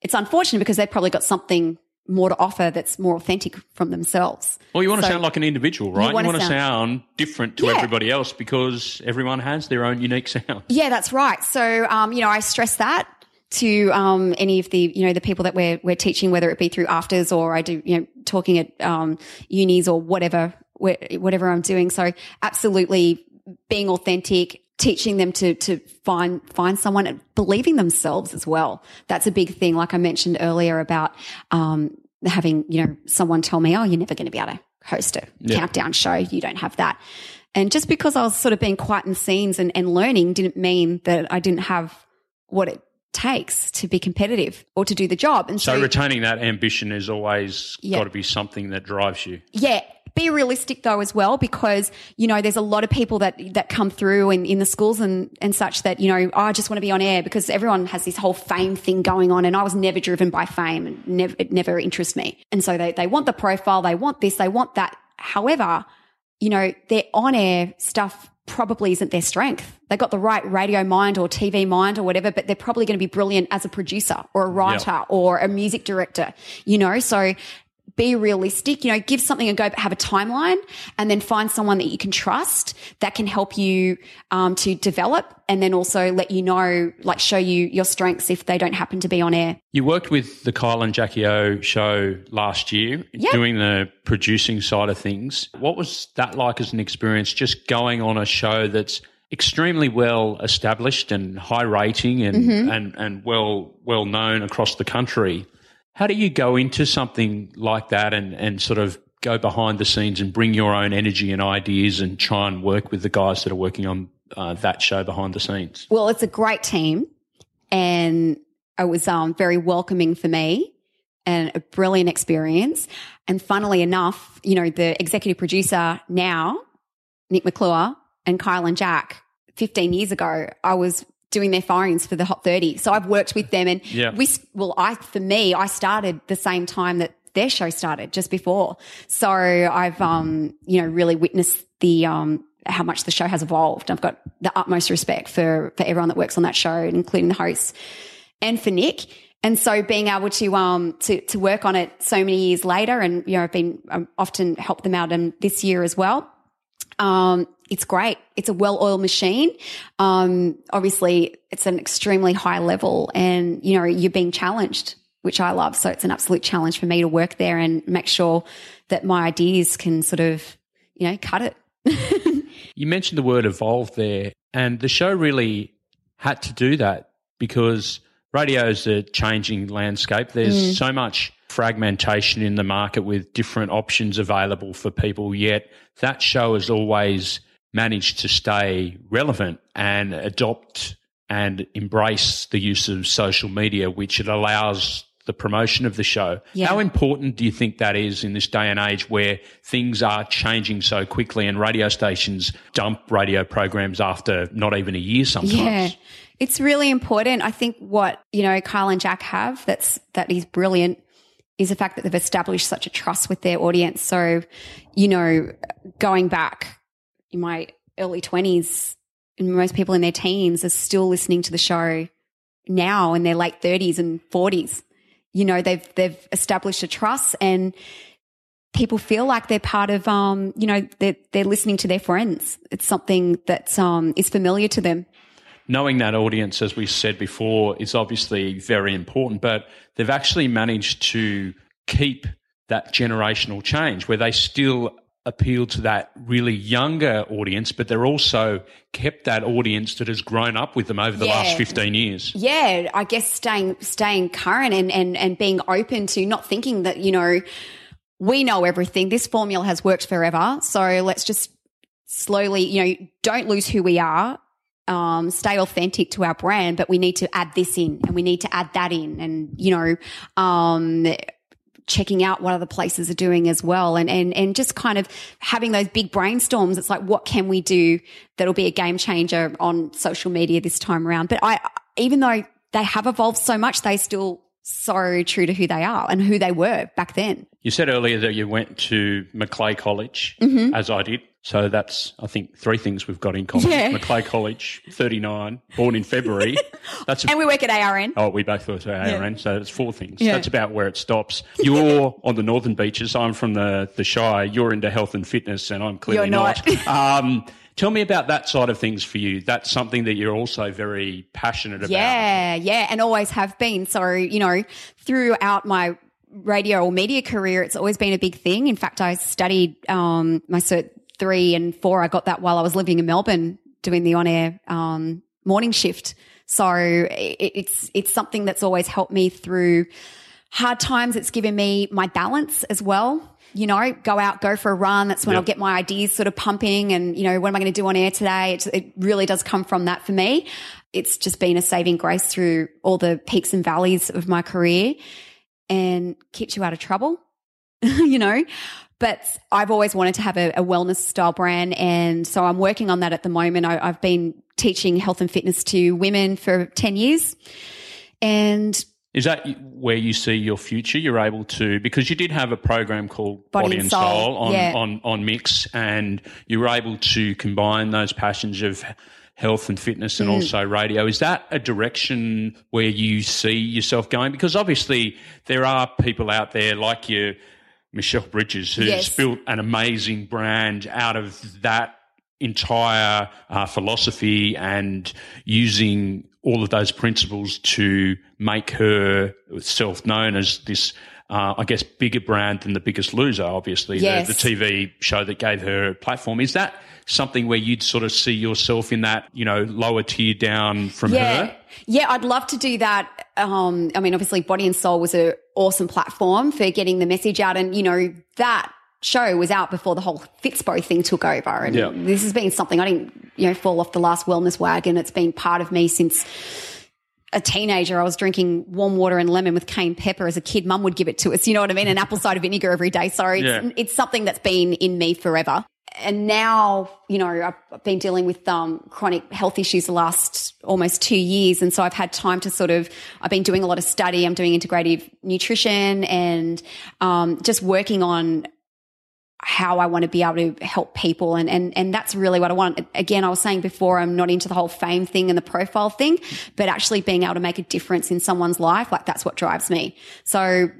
it's unfortunate because they've probably got something more to offer that's more authentic from themselves. Well, you want so to sound like an individual, right? You want, you want to sound, sound different to yeah. everybody else because everyone has their own unique [laughs] sound. Yeah, that's right. So, um, you know, I stress that to um, any of the you know the people that we're we're teaching, whether it be through AFTRS or I do you know talking at um, unis or whatever whatever I'm doing. So absolutely being authentic, teaching them to to find find someone and believing themselves as well. That's a big thing. Like I mentioned earlier about um, having you know someone tell me, "Oh, you're never going to be able to host a yeah. countdown show. You don't have that." And just because I was sort of being quiet in scenes and, and learning didn't mean that I didn't have what it takes to be competitive or to do the job. And so, so retaining that ambition is always yeah. got to be something that drives you. Yeah, be realistic though as well because you know there's a lot of people that that come through in, in the schools and and such that you know oh, I just want to be on air because everyone has this whole fame thing going on and I was never driven by fame and never it never interests me and so they they want the profile they want this they want that however you know their on air stuff probably isn't their strength. They got the right radio mind or TV mind or whatever, but they're probably going to be brilliant as a producer or a writer yep. or a music director, you know? So be realistic, you know, give something a go, but have a timeline and then find someone that you can trust that can help you um, to develop and then also let you know, like show you your strengths if they don't happen to be on air. You worked with the Kyle and Jackie O show last year, yep. doing the producing side of things. What was that like as an experience, just going on a show that's extremely well established and high rating and, mm-hmm. and, and well well known across the country? How do you go into something like that and, and sort of go behind the scenes and bring your own energy and ideas and try and work with the guys that are working on uh, that show behind the scenes? Well, it's a great team, and it was um, very welcoming for me and a brilliant experience. And funnily enough, you know, the executive producer now, Nick McClure and Kyle and Jack, 15 years ago, I was doing their firings for the Hot 30. So I've worked with them and Yeah. we, well, I, for me, I started the same time that their show started just before. So I've, um, you know, really witnessed the, um, how much the show has evolved. I've got the utmost respect for, for everyone that works on that show, including the hosts and for Nick. And so being able to, um, to, to work on it so many years later and, you know, I've been um, often helped them out and this year as well. Um, it's great. It's a well-oiled machine. Um, obviously it's an extremely high level and, you know, you're being challenged, which I love. So it's an absolute challenge for me to work there and make sure that my ideas can sort of, you know, cut it. [laughs] You mentioned the word evolve there, and the show really had to do that because radio is a changing landscape. There's so much fragmentation in the market with different options available for people, yet that show has always managed to stay relevant and adopt and embrace the use of social media, which it allows the promotion of the show. Yeah. How important do you think that is in this day and age where things are changing so quickly and radio stations dump radio programs after not even a year sometimes? Yeah. It's really important. I think what, you know, Kyle and Jack have that's that is brilliant is the fact that they've established such a trust with their audience. So, you know, going back in my early twenties, and most people in their teens are still listening to the show now in their late thirties and forties. You know, they've they've established a trust and people feel like they're part of um, you know, they're they're listening to their friends. It's something that's um is familiar to them. knowing that audience, as we said before, is obviously very important, but they've actually managed to keep that generational change where they still appeal to that really younger audience, but they're also kept that audience that has grown up with them over the Yeah. last 15 years. yeah, I guess staying staying current and and and being open to not thinking that you know we know everything. This formula has worked forever, so let's just slowly, you know, don't lose who we are. Um, stay authentic to our brand, but we need to add this in and we need to add that in, and you know, um, checking out what other places are doing as well and, and, and just kind of having those big brainstorms. It's like, what can we do that'll be a game changer on social media this time around? But I, even though they have evolved so much, they still so true to who they are and who they were back then. You said earlier that you went to Macleay College, Mm-hmm. as I did. So that's, I think, three things we've got in common. Yeah. Macleay College, 39, born in February. [laughs] That's a And we work at ARN. Oh, we both work at ARN, so it's four things. Yeah. That's about where it stops. You're [laughs] on the northern beaches. I'm from the the Shire. You're into health and fitness, and I'm clearly You're not. [laughs] um, tell me about that side of things for you. That's something that you're also very passionate about. Yeah, yeah, and always have been. So, you know, throughout my radio or media career, it's always been a big thing. In fact, I studied um, my cert three and four. I got that while I was living in Melbourne doing the on air um, morning shift. So it, it's it's something that's always helped me through hard times. It's given me my balance as well. You know, go out, go for a run. That's when Yep. I'll get my ideas sort of pumping. And, you know, what am I going to do on air today? It's, it really does come from that for me. It's just been a saving grace through all the peaks and valleys of my career and keeps you out of trouble, [laughs] you know. But I've always wanted to have a, a wellness style brand. And so I'm working on that at the moment. I, I've been teaching health and fitness to women for 10 years. And Is that where you see your future? You're able to because you did have a program called Body, and Soul, on, yeah. on on Mix, and you were able to combine those passions of health and fitness and Mm. also radio. Is that a direction where you see yourself going? Because obviously there are people out there like you, Michelle Bridges, who's Yes. built an amazing brand out of that entire uh, philosophy and using all of those principles to make herself known as this, uh, I guess, bigger brand than the biggest loser, obviously, Yes. the, the TV show that gave her a platform. Is that something where you'd sort of see yourself in that, you know, lower tier down from yeah, her? yeah, I'd love to do that. Um, I mean, obviously, Body and Soul was an awesome platform for getting the message out, and you know that show was out before the whole Fitspo thing took over, and Yeah. this has been something I didn't you know, fall off the last wellness wagon. It's been part of me since a teenager. I was drinking warm water and lemon with cayenne pepper as a kid. Mum would give it to us. You know what I mean? And apple cider vinegar every day. So it's, Yeah. it's something that's been in me forever. And now, you know, I've been dealing with um, chronic health issues the last almost two years. And so I've had time to sort of, I've been doing a lot of study. I'm doing integrative nutrition and um, just working on how I want to be able to help people. And, and, and that's really what I want. Again, I was saying before, I'm not into the whole fame thing and the profile thing, but actually being able to make a difference in someone's life, like that's what drives me. So,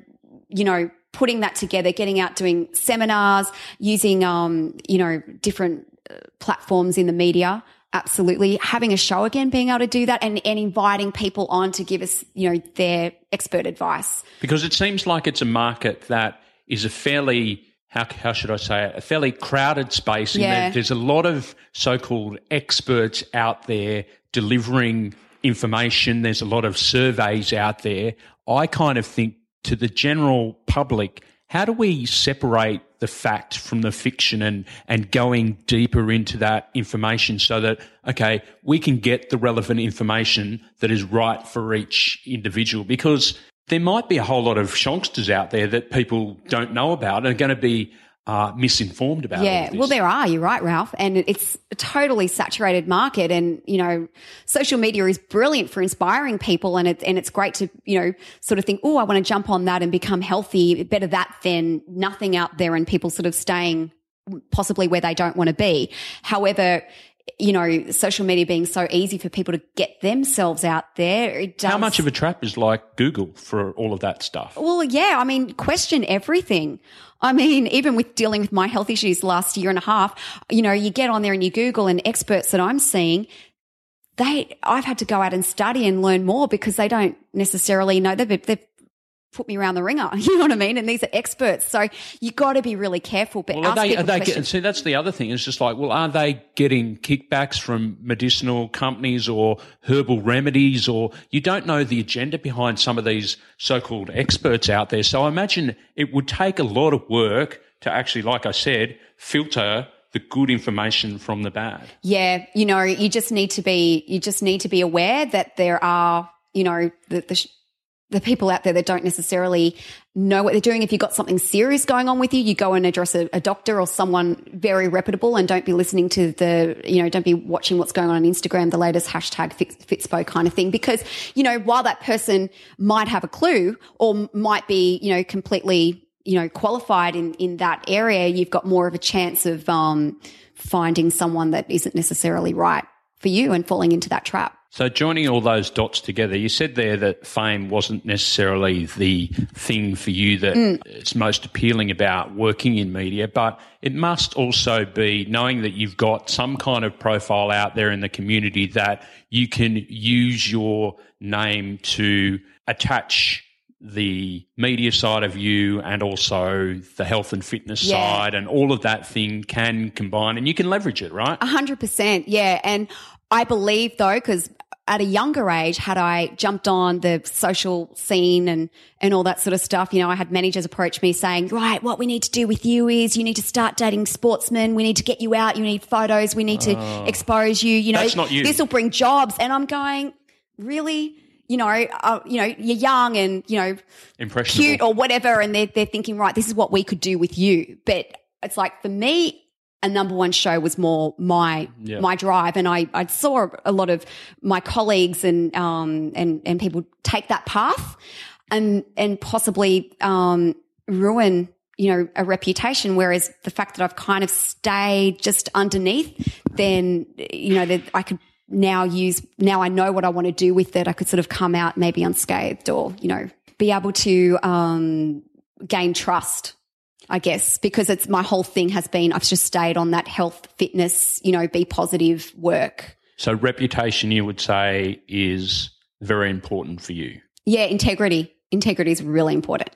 you know, putting that together, getting out doing seminars, using, um, you know, different uh, platforms in the media. Absolutely. Having a show again, being able to do that and, and inviting people on to give us, you know, their expert advice. Because it seems like it's a market that is a fairly how, how should I say it? A fairly crowded space. Yeah. there- there's a lot of so-called experts out there delivering information. There's a lot of surveys out there. I kind of think to the general public, how do we separate the fact from the fiction and, and going deeper into that information so that, okay, we can get the relevant information that is right for each individual? Because there might be a whole lot of shonksters out there that people don't know about and are going to be uh, misinformed about. Yeah, well, there are. You're right, Ralph. And it's a totally saturated market. And, you know, social media is brilliant for inspiring people. And it's, and it's great to, you know, sort of think, oh, I want to jump on that and become healthy. Better that than nothing out there and people sort of staying possibly where they don't want to be. However, you know, social media being so easy for people to get themselves out there. It does, How much of a trap is like Google for all of that stuff? well, yeah, I mean, question everything. I mean, even with dealing with my health issues last year and a half, you know, you get on there and you Google and experts that I'm seeing, they, I've had to go out and study and learn more because they don't necessarily know. They've, they've put me around the ringer. [laughs] You know what I mean? And these are experts. So you got to be really careful. But Well, they, they getting, see, that's the other thing. It's just like, well, are they getting kickbacks from medicinal companies or herbal remedies or you don't know the agenda behind some of these so-called experts out there. So I imagine it would take a lot of work to actually, like I said, filter the good information from the bad. Yeah, you know, you just need to be you just need to be aware that there are, you know, the the, the people out there that don't necessarily know what they're doing. If you've got something serious going on with you, you go and address a, a doctor or someone very reputable, and don't be listening to the, you know, don't be watching what's going on on Instagram, the latest hashtag Fitspo kind of thing, because you know, while that person might have a clue or might be, you know, completely you know qualified in in that area you've got more of a chance of um finding someone that isn't necessarily right for you and falling into that trap So joining all those dots together, you said there that fame wasn't necessarily the thing for you that hmm. it's most appealing about working in media, but it must also be knowing that you've got some kind of profile out there in the community that you can use your name to attach the media side of you and also the health and fitness Yeah. side and all of that thing can combine and you can leverage it, right? A hundred percent, yeah. And I believe though, because at a younger age, had I jumped on the social scene and and all that sort of stuff, you know, I had managers approach me saying, "Right, what we need to do with you is you need to start dating sportsmen. We need to get you out. You need photos. We need to expose you. You know, Oh. You. this will bring jobs." And I'm going, really. You know, uh, you know, you're young and you know, cute or whatever, and they're they're thinking, right, this is what we could do with you. But it's like for me, a number one show was more my Yeah. my drive, and I I saw a lot of my colleagues and um and and people take that path, and and possibly um ruin you know a reputation. Whereas the fact that I've kind of stayed just underneath, then you know that I could now use now I know what I want to do with it. I could sort of come out maybe unscathed or, you know, be able to um gain trust, I guess, because it's my whole thing has been I've just stayed on that health, fitness, you know, be positive work. So reputation, you would say, is very important for you. Yeah, integrity. Integrity is really important.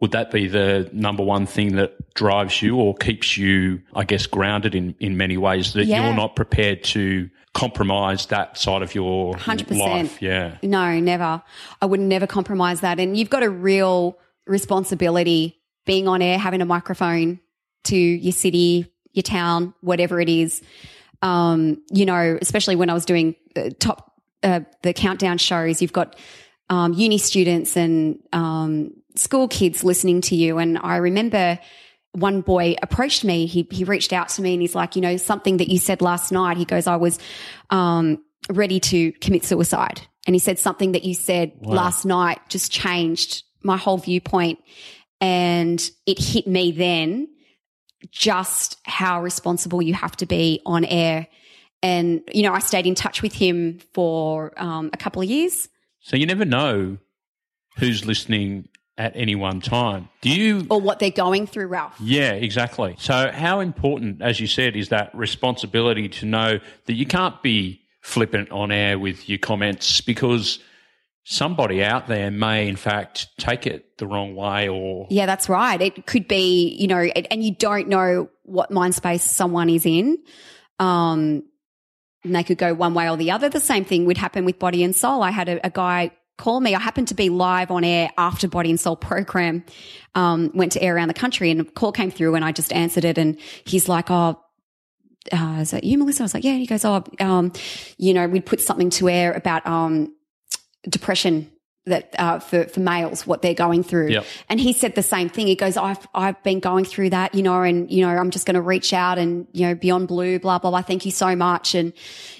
Would that be the number one thing that drives you or keeps you, I guess, grounded in, in many ways that Yeah. you're not prepared to compromise that side of your 100%. life? Yeah. No, never. I would never compromise that. And you've got a real responsibility being on air, having a microphone to your city, your town, whatever it is. Um, you know, especially when I was doing uh, top uh, the countdown shows, you've got um, uni students and um, school kids listening to you. And I remember one boy approached me. He he reached out to me and he's like, you know, something that you said last night. He goes, I was um, ready to commit suicide, and he said something that you said Wow. last night just changed my whole viewpoint, and it hit me then just how responsible you have to be on air. And you know, I stayed in touch with him for um, a couple of years. So you never know who's listening at any one time. Do you? Or what they're going through, Ralph. Yeah, exactly. So how important, as you said, is that responsibility to know that you can't be flippant on air with your comments because somebody out there may, in fact, take it the wrong way or Yeah, that's right. It could be, you know, and you don't know what mind space someone is in. Um, and they could go one way or the other. The same thing would happen with Body and Soul. I had a, a guy call me. I happened to be live on air after Body and Soul program um, went to air around the country, and a call came through, and I just answered it. And he's like, "Oh, uh, is that you, Melissa?" I was like, "Yeah." He goes, "Oh, um, you know, we'd put something to air about um, depression." That uh, for for males, what they're going through, Yep. and he said the same thing. He goes, "I've I've been going through that, you know, and you know, I'm just going to reach out and you know, beyond blue, blah blah blah. Thank you so much." And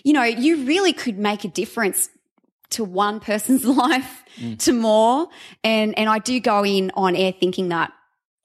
you know, you really could make a difference to one person's [laughs] life to more. And and I do go in on air thinking that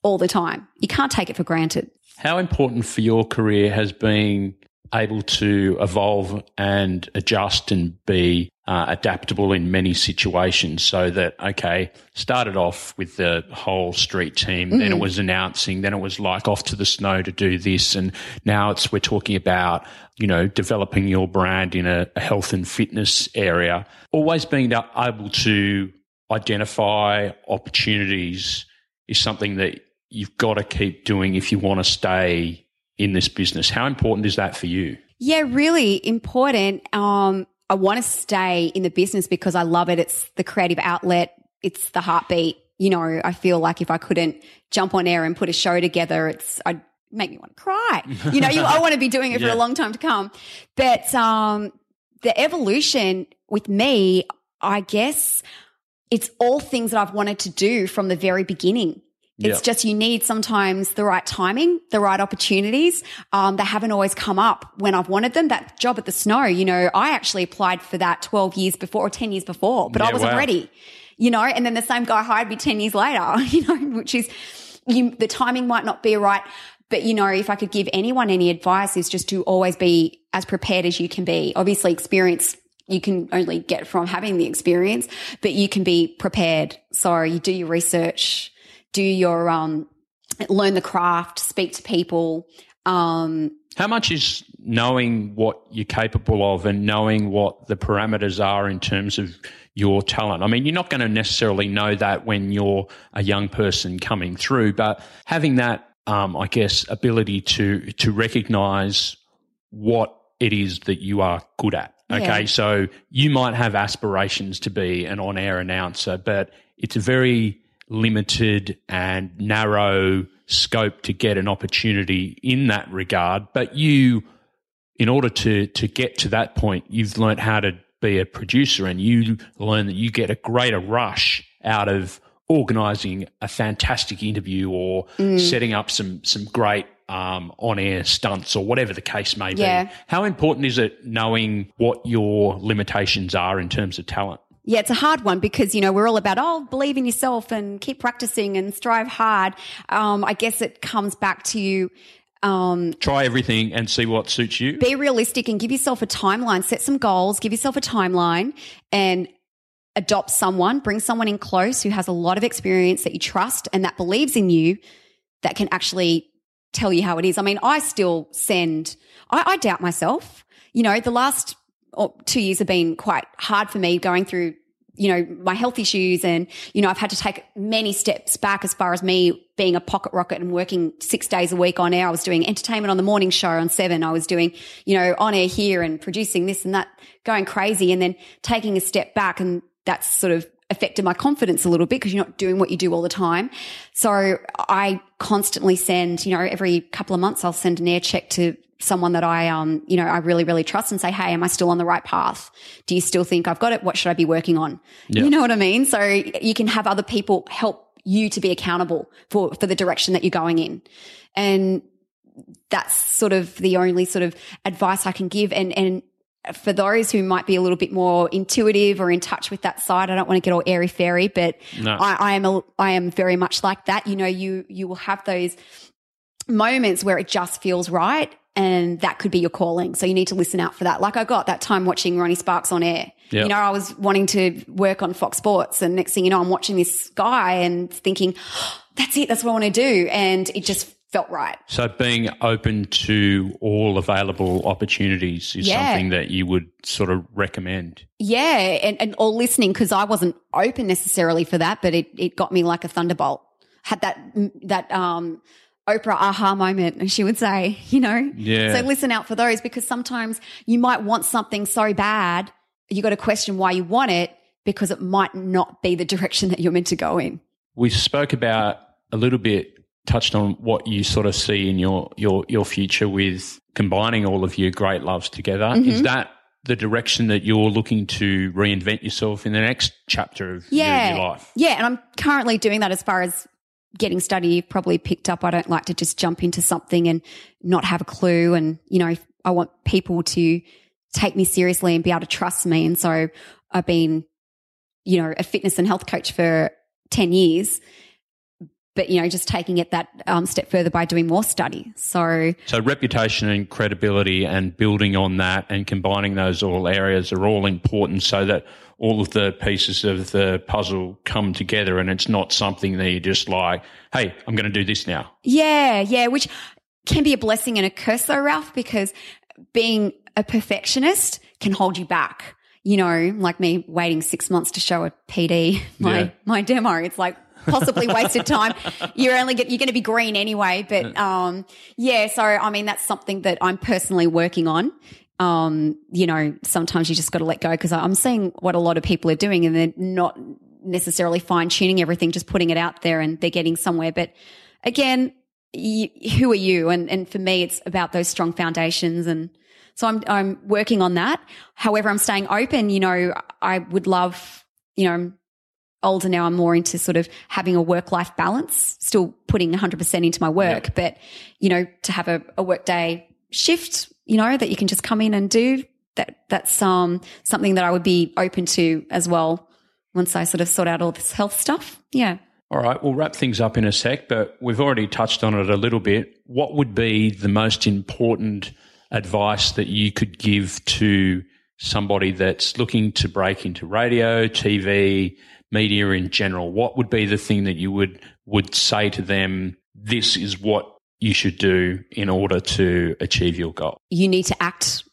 all the time. You can't take it for granted. How important for your career has been able to evolve and adjust and be uh, adaptable in many situations so that, okay, started off with the whole street team, then it was announcing, then it was like off to the snow to do this. And now it's, we're talking about, you know, developing your brand in a, a health and fitness area. Always being able to identify opportunities is something that you've got to keep doing if you want to stay in this business. How important is that for you? Yeah, really important. Um, I want to stay in the business because I love it. It's the creative outlet. It's the heartbeat. You know, I feel like if I couldn't jump on air and put a show together, it's, I'd make me want to cry. [laughs] You know, you, I want to be doing it for Yeah. a long time to come. But, um, the evolution with me, I guess it's all things that I've wanted to do from the very beginning. It's Yeah. just you need sometimes the right timing, the right opportunities. Um, they haven't always come up when I've wanted them. That job at the snow, you know, I actually applied for that 12 years before or 10 years before, but I wasn't wow. ready, you know, and then the same guy hired me 10 years later, [laughs] you know, which is you, the timing might not be right. But you know, if I could give anyone any advice is just to always be as prepared as you can be. Obviously experience you can only get from having the experience, but you can be prepared. So you do your research, do your, um, learn the craft, speak to people. Um, How much is knowing what you're capable of and knowing what the parameters are in terms of your talent? I mean, you're not going to necessarily know that when you're a young person coming through, but having that, um, I guess, ability to to recognize what it is that you are good at. Okay, Yeah. so you might have aspirations to be an on-air announcer, but it's a very limited and narrow scope to get an opportunity in that regard. But you, in order to to get to that point, you've learned how to be a producer, and you learn that you get a greater rush out of organizing a fantastic interview or setting up some some great um, on air stunts or whatever the case may be. How important is it knowing what your limitations are in terms of talent? Yeah, it's a hard one because, you know, we're all about, oh, believe in yourself and keep practicing and strive hard. Um, I guess it comes back to, you um, Try everything and see what suits you. be realistic and give yourself a timeline, set some goals, give yourself a timeline and adopt someone, bring someone in close who has a lot of experience that you trust and that believes in you that can actually tell you how it is. I mean, I still send, I, I doubt myself. You know, the last oh, two years have been quite hard for me going through, you know, my health issues. And, you know, I've had to take many steps back as far as me being a pocket rocket and working six days a week on air. I was doing entertainment on the morning show on seven. I was doing, you know, on air here and producing this and that, going crazy and then taking a step back. And that's sort of affected my confidence a little bit because you're not doing what you do all the time. So I constantly send, you know, every couple of months I'll send an air check to someone that I, um, you know, I really, really trust and say, Hey, am I still on the right path? Do you still think I've got it? What should I be working on? Yeah. You know what I mean? So you can have other people help you to be accountable for, for the direction that you're going in. And that's sort of the only sort of advice I can give. And, and for those who might be a little bit more intuitive or in touch with that side, I don't want to get all airy fairy, but No. I, I am a, I am very much like that. You know, you you will have those moments where it just feels right, and that could be your calling. So you need to listen out for that. Like I got that time watching Ronnie Sparks on air. Yep. You know, I was wanting to work on Fox Sports, and next thing you know, I'm watching this guy and thinking, [gasps] "That's it. That's what I want to do," and it just felt right. So being open to all available opportunities is Yeah. something that you would sort of recommend. Yeah, and, and all listening because I wasn't open necessarily for that, but it, it got me like a thunderbolt. Had that that um Oprah aha moment, and she would say, you know, Yeah. So listen out for those because sometimes you might want something so bad, you got to question why you want it because it might not be the direction that you're meant to go in. We spoke about a little bit, touched on what you sort of see in your your your future with combining all of your great loves together. Mm-hmm. Is that the direction that you're looking to reinvent yourself in the next chapter of your- Yeah, your, life? yeah, and I'm currently doing that as far as getting study. Probably picked up. I don't like to just jump into something and not have a clue, and you know, I want people to take me seriously and be able to trust me. And so I've been, you know, a fitness and health coach for ten years. But you know, just taking it that um, step further by doing more study. So So reputation and credibility and building on that and combining those all areas are all important so that all of the pieces of the puzzle come together and it's not something that you're just like, hey, I'm going to do this now. Yeah, yeah, which can be a blessing and a curse though, Ralph, because being a perfectionist can hold you back. You know, like me waiting six months to show a PD [laughs] my Yeah. my demo. It's like possibly wasted time. [laughs] You're only get, you're going to be green anyway. But um, yeah. So I mean, that's something that I'm personally working on. Um, you know, sometimes you just got to let go because I'm seeing what a lot of people are doing, and they're not necessarily fine tuning everything, just putting it out there, and they're getting somewhere. But again, you, who are you? And and for me, it's about those strong foundations, and so I'm I'm working on that. However, I'm staying open. You know, I would love, you know, I'm older now. I'm more into sort of having a work life balance, still putting 100 percent into my work, but you know, to have a, a work day shift, you know, that you can just come in and do. That that's um something that I would be open to as well once I sort of sort out all this health stuff. Yeah. All right, we'll wrap things up in a sec, but we've already touched on it a little bit. What would be the most important advice that you could give to somebody that's looking to break into radio, TV, media in general? What would be the thing that you would would say to them, this is what you should do in order to achieve your goal? you need to act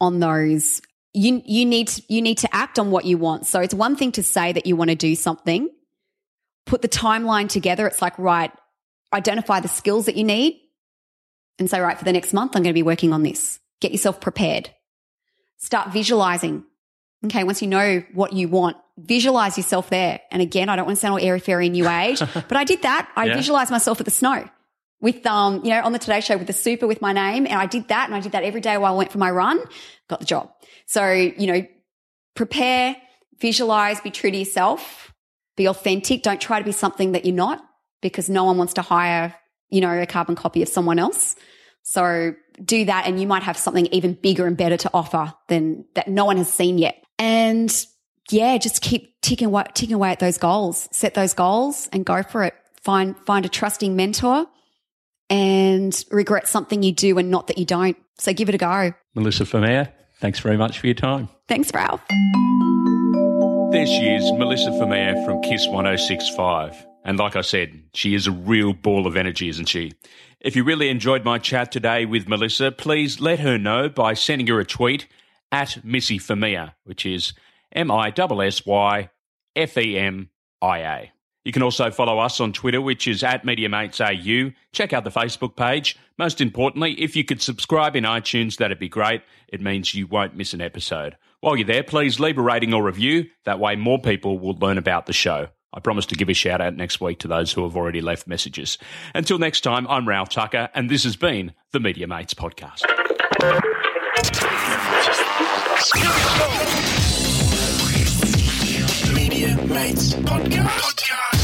on those. You you need to, you need to act on what you want. So it's one thing to say that you want to do something. Put the timeline together. It's like right identify the skills that you need and say right for the next month i'm going to be working on this. Get yourself prepared. Start visualizing. Okay once you know what you want visualize yourself there. And again i don't want to sound all airy fairy new age [laughs] but i did that. I Yeah. visualized myself at the snow with um, you know, on the Today Show with the super with my name, and I did that, and I did that every day while I went for my run. Got the job. So you know, prepare, visualize, be true to yourself, be authentic. Don't try to be something that you're not, because no one wants to hire you know a carbon copy of someone else. So do that, and you might have something even bigger and better to offer than that no one has seen yet. And yeah, just keep ticking away, ticking away at those goals. Set those goals and go for it. Find find a trusting mentor and regret something you do and not that you don't. So give it a go. Melissa Femia, thanks very much for your time. Thanks, Ralph. There she is, Melissa Femia from KIIS 1065. And like I said, she is a real ball of energy, isn't she? If you really enjoyed my chat today with Melissa, please let her know by sending her a tweet at Missy Femia, which is M I S S Y F E M I A. You can also follow us on Twitter, which is at MediaMatesAU. Check out the Facebook page. Most importantly, if you could subscribe in iTunes, that'd be great. It means you won't miss an episode. While you're there, please leave a rating or review. That way, more people will learn about the show. I promise to give a shout out next week to those who have already left messages. Until next time, I'm Ralph Tucker, and this has been the Media Mates Podcast. Mates Podcast. Podcast.